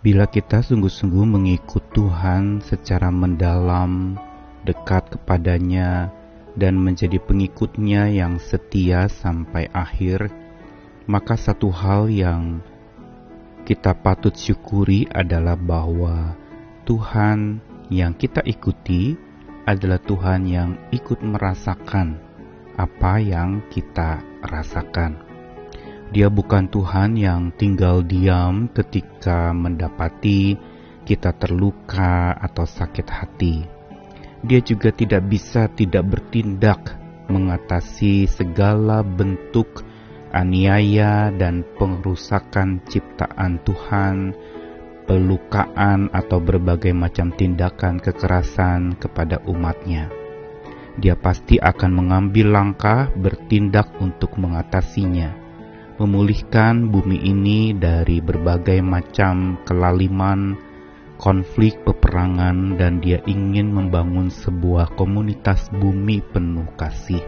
Bila kita sungguh-sungguh mengikut Tuhan secara mendalam, dekat kepadanya, dan menjadi pengikutnya yang setia sampai akhir, maka satu hal yang kita patut syukuri adalah bahwa Tuhan yang kita ikuti adalah Tuhan yang ikut merasakan apa yang kita rasakan. Dia bukan Tuhan yang tinggal diam ketika mendapati kita terluka atau sakit hati. Dia juga tidak bisa tidak bertindak mengatasi segala bentuk aniaya dan pengerusakan ciptaan Tuhan, pelukaan atau berbagai macam tindakan kekerasan kepada umatnya. Dia pasti akan mengambil langkah bertindak untuk mengatasinya memulihkan bumi ini dari berbagai macam kelaliman, konflik, peperangan, dan Dia ingin membangun sebuah komunitas bumi penuh kasih.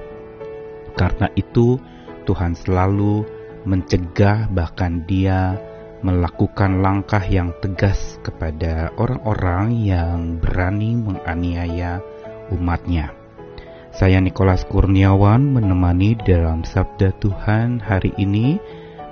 Karena itu, Tuhan selalu mencegah, bahkan Dia melakukan langkah yang tegas kepada orang-orang yang berani menganiaya umatnya. Saya Nikolas Kurniawan menemani dalam Sabda Tuhan hari ini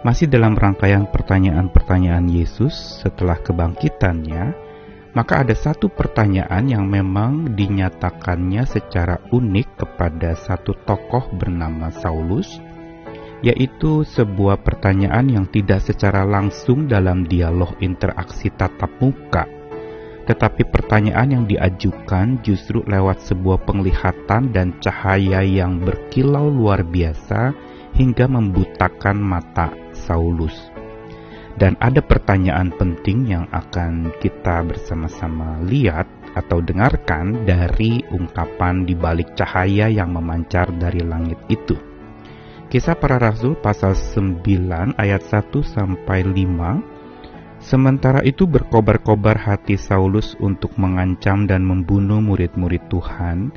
masih dalam rangkaian pertanyaan-pertanyaan Yesus setelah kebangkitannya. Maka ada satu pertanyaan yang memang dinyatakannya secara unik kepada satu tokoh bernama Saulus, yaitu sebuah pertanyaan yang tidak secara langsung dalam dialog interaksi tatap muka tetapi pertanyaan yang diajukan justru lewat sebuah penglihatan dan cahaya yang berkilau luar biasa hingga membutakan mata Saulus. Dan ada pertanyaan penting yang akan kita bersama-sama lihat atau dengarkan dari ungkapan di balik cahaya yang memancar dari langit itu. Kisah para Rasul pasal 9 ayat 1 sampai 5 Sementara itu berkobar-kobar hati Saulus untuk mengancam dan membunuh murid-murid Tuhan.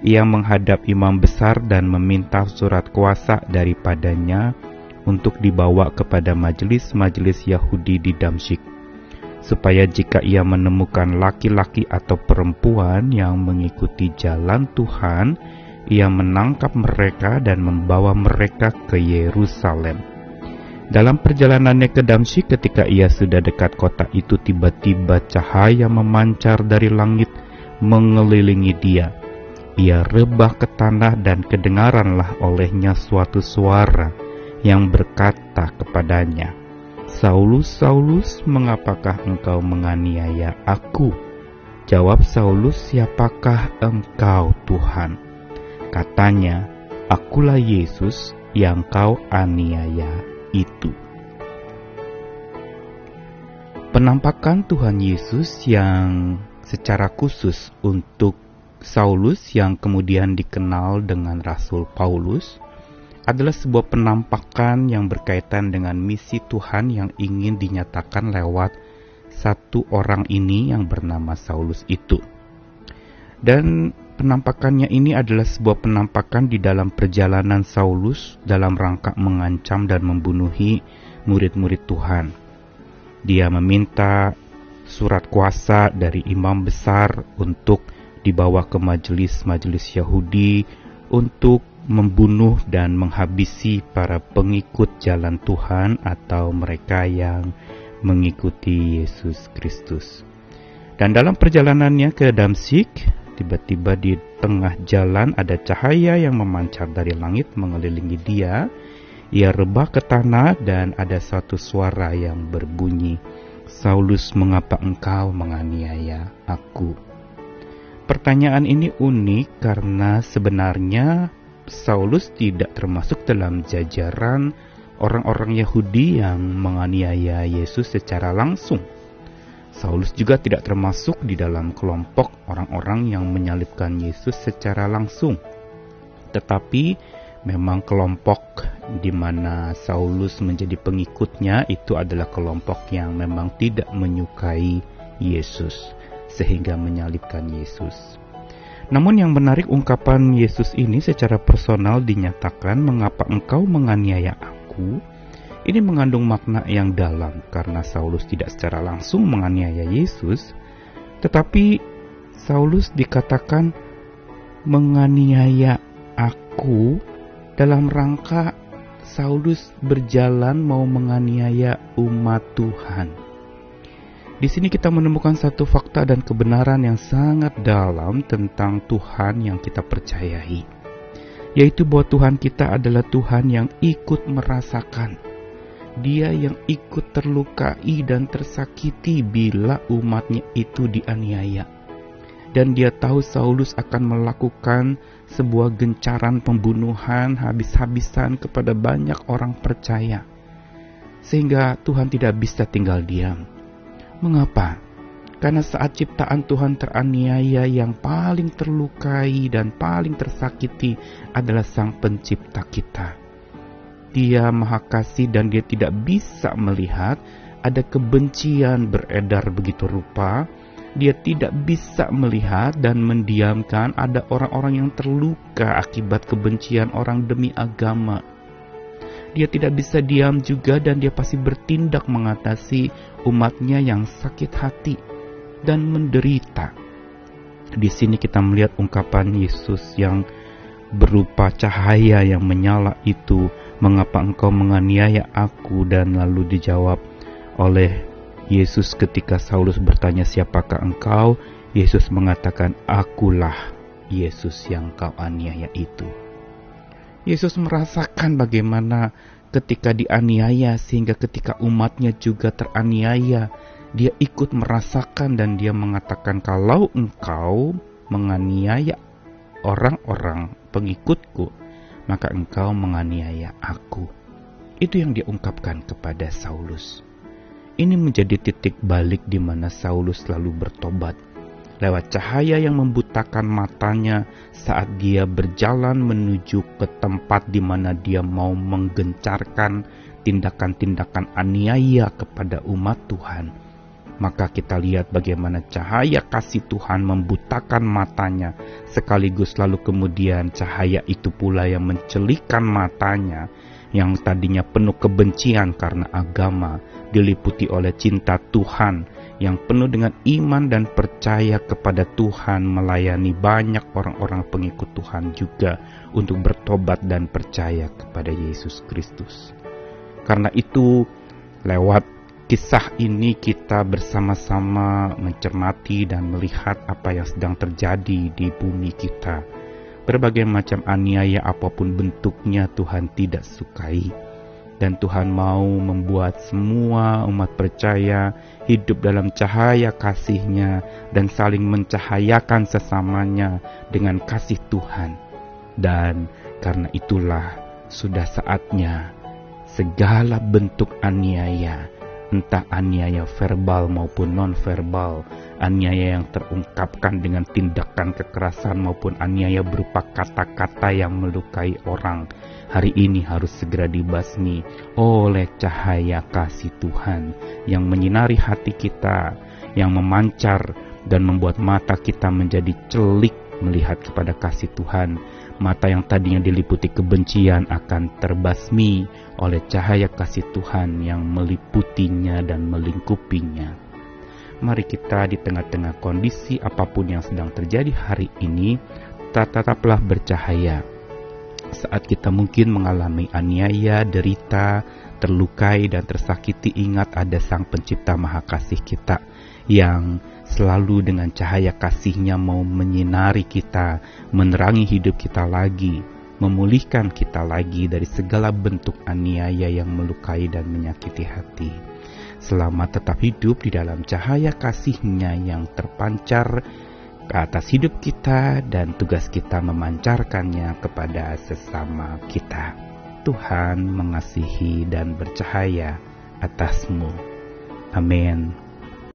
Ia menghadap imam besar dan meminta surat kuasa daripadanya untuk dibawa kepada majelis-majelis Yahudi di Damsyik, supaya jika ia menemukan laki-laki atau perempuan yang mengikuti jalan Tuhan, ia menangkap mereka dan membawa mereka ke Yerusalem. Dalam perjalanannya ke Damsyik ketika ia sudah dekat kota itu tiba-tiba cahaya memancar dari langit mengelilingi dia. Ia rebah ke tanah dan kedengaranlah olehnya suatu suara yang berkata kepadanya, Saulus, Saulus, mengapakah engkau menganiaya aku? Jawab Saulus, siapakah engkau Tuhan? Katanya, akulah Yesus yang kau aniaya itu. Penampakan Tuhan Yesus yang secara khusus untuk Saulus yang kemudian dikenal dengan Rasul Paulus adalah sebuah penampakan yang berkaitan dengan misi Tuhan yang ingin dinyatakan lewat satu orang ini yang bernama Saulus itu. Dan Penampakannya ini adalah sebuah penampakan di dalam perjalanan Saulus dalam rangka mengancam dan membunuhi murid-murid Tuhan. Dia meminta surat kuasa dari imam besar untuk dibawa ke majelis-majelis Yahudi untuk membunuh dan menghabisi para pengikut jalan Tuhan atau mereka yang mengikuti Yesus Kristus. Dan dalam perjalanannya ke Damsik, Tiba-tiba di tengah jalan ada cahaya yang memancar dari langit mengelilingi dia. Ia rebah ke tanah dan ada satu suara yang berbunyi, Saulus mengapa engkau menganiaya aku? Pertanyaan ini unik karena sebenarnya Saulus tidak termasuk dalam jajaran orang-orang Yahudi yang menganiaya Yesus secara langsung. Saulus juga tidak termasuk di dalam kelompok orang-orang yang menyalibkan Yesus secara langsung. Tetapi memang kelompok di mana Saulus menjadi pengikutnya itu adalah kelompok yang memang tidak menyukai Yesus sehingga menyalibkan Yesus. Namun yang menarik ungkapan Yesus ini secara personal dinyatakan mengapa engkau menganiaya aku Ini mengandung makna yang dalam karena Saulus tidak secara langsung menganiaya Yesus, tetapi Saulus dikatakan menganiaya aku dalam rangka Saulus berjalan mau menganiaya umat Tuhan. Di sini kita menemukan satu fakta dan kebenaran yang sangat dalam tentang Tuhan yang kita percayai, yaitu bahwa Tuhan kita adalah Tuhan yang ikut merasakan dia yang ikut terlukai dan tersakiti bila umatnya itu dianiaya. Dan dia tahu Saulus akan melakukan sebuah gencaran pembunuhan habis-habisan kepada banyak orang percaya. Sehingga Tuhan tidak bisa tinggal diam. Mengapa? Karena saat ciptaan Tuhan teraniaya yang paling terlukai dan paling tersakiti adalah Sang Pencipta kita dia maha kasih dan dia tidak bisa melihat ada kebencian beredar begitu rupa. Dia tidak bisa melihat dan mendiamkan ada orang-orang yang terluka akibat kebencian orang demi agama. Dia tidak bisa diam juga dan dia pasti bertindak mengatasi umatnya yang sakit hati dan menderita. Di sini kita melihat ungkapan Yesus yang berupa cahaya yang menyala itu Mengapa engkau menganiaya aku? Dan lalu dijawab oleh Yesus ketika Saulus bertanya siapakah engkau? Yesus mengatakan akulah Yesus yang kau aniaya itu. Yesus merasakan bagaimana ketika dianiaya sehingga ketika umatnya juga teraniaya dia ikut merasakan dan dia mengatakan kalau engkau menganiaya orang-orang pengikutku maka engkau menganiaya aku. Itu yang diungkapkan kepada Saulus. Ini menjadi titik balik di mana Saulus lalu bertobat lewat cahaya yang membutakan matanya saat dia berjalan menuju ke tempat di mana dia mau menggencarkan tindakan-tindakan aniaya kepada umat Tuhan maka kita lihat bagaimana cahaya kasih Tuhan membutakan matanya, sekaligus lalu kemudian cahaya itu pula yang mencelikan matanya, yang tadinya penuh kebencian karena agama, diliputi oleh cinta Tuhan, yang penuh dengan iman dan percaya kepada Tuhan, melayani banyak orang-orang pengikut Tuhan juga untuk bertobat dan percaya kepada Yesus Kristus. Karena itu, lewat kisah ini kita bersama-sama mencermati dan melihat apa yang sedang terjadi di bumi kita. Berbagai macam aniaya apa pun bentuknya Tuhan tidak sukai. Dan Tuhan mau membuat semua umat percaya hidup dalam cahaya kasihnya dan saling mencahayakan sesamanya dengan kasih Tuhan. Dan karena itulah sudah saatnya segala bentuk aniaya entah aniaya verbal maupun non-verbal, aniaya yang terungkapkan dengan tindakan kekerasan maupun aniaya berupa kata-kata yang melukai orang, hari ini harus segera dibasmi oleh cahaya kasih Tuhan yang menyinari hati kita, yang memancar dan membuat mata kita menjadi celik melihat kepada kasih Tuhan Mata yang tadinya diliputi kebencian akan terbasmi oleh cahaya kasih Tuhan yang meliputinya dan melingkupinya. Mari kita di tengah-tengah kondisi apa pun yang sedang terjadi hari ini, tetaplah bercahaya. Saat kita mungkin mengalami aniaya, derita, terlukai, dan tersakiti, ingat ada Sang Pencipta Maha Kasih kita yang selalu dengan cahaya kasihnya mau menyinari kita, menerangi hidup kita lagi, memulihkan kita lagi dari segala bentuk aniaya yang melukai dan menyakiti hati. Selamat tetap hidup di dalam cahaya kasihnya yang terpancar ke atas hidup kita dan tugas kita memancarkannya kepada sesama kita. Tuhan mengasihi dan bercahaya atasmu. Amin.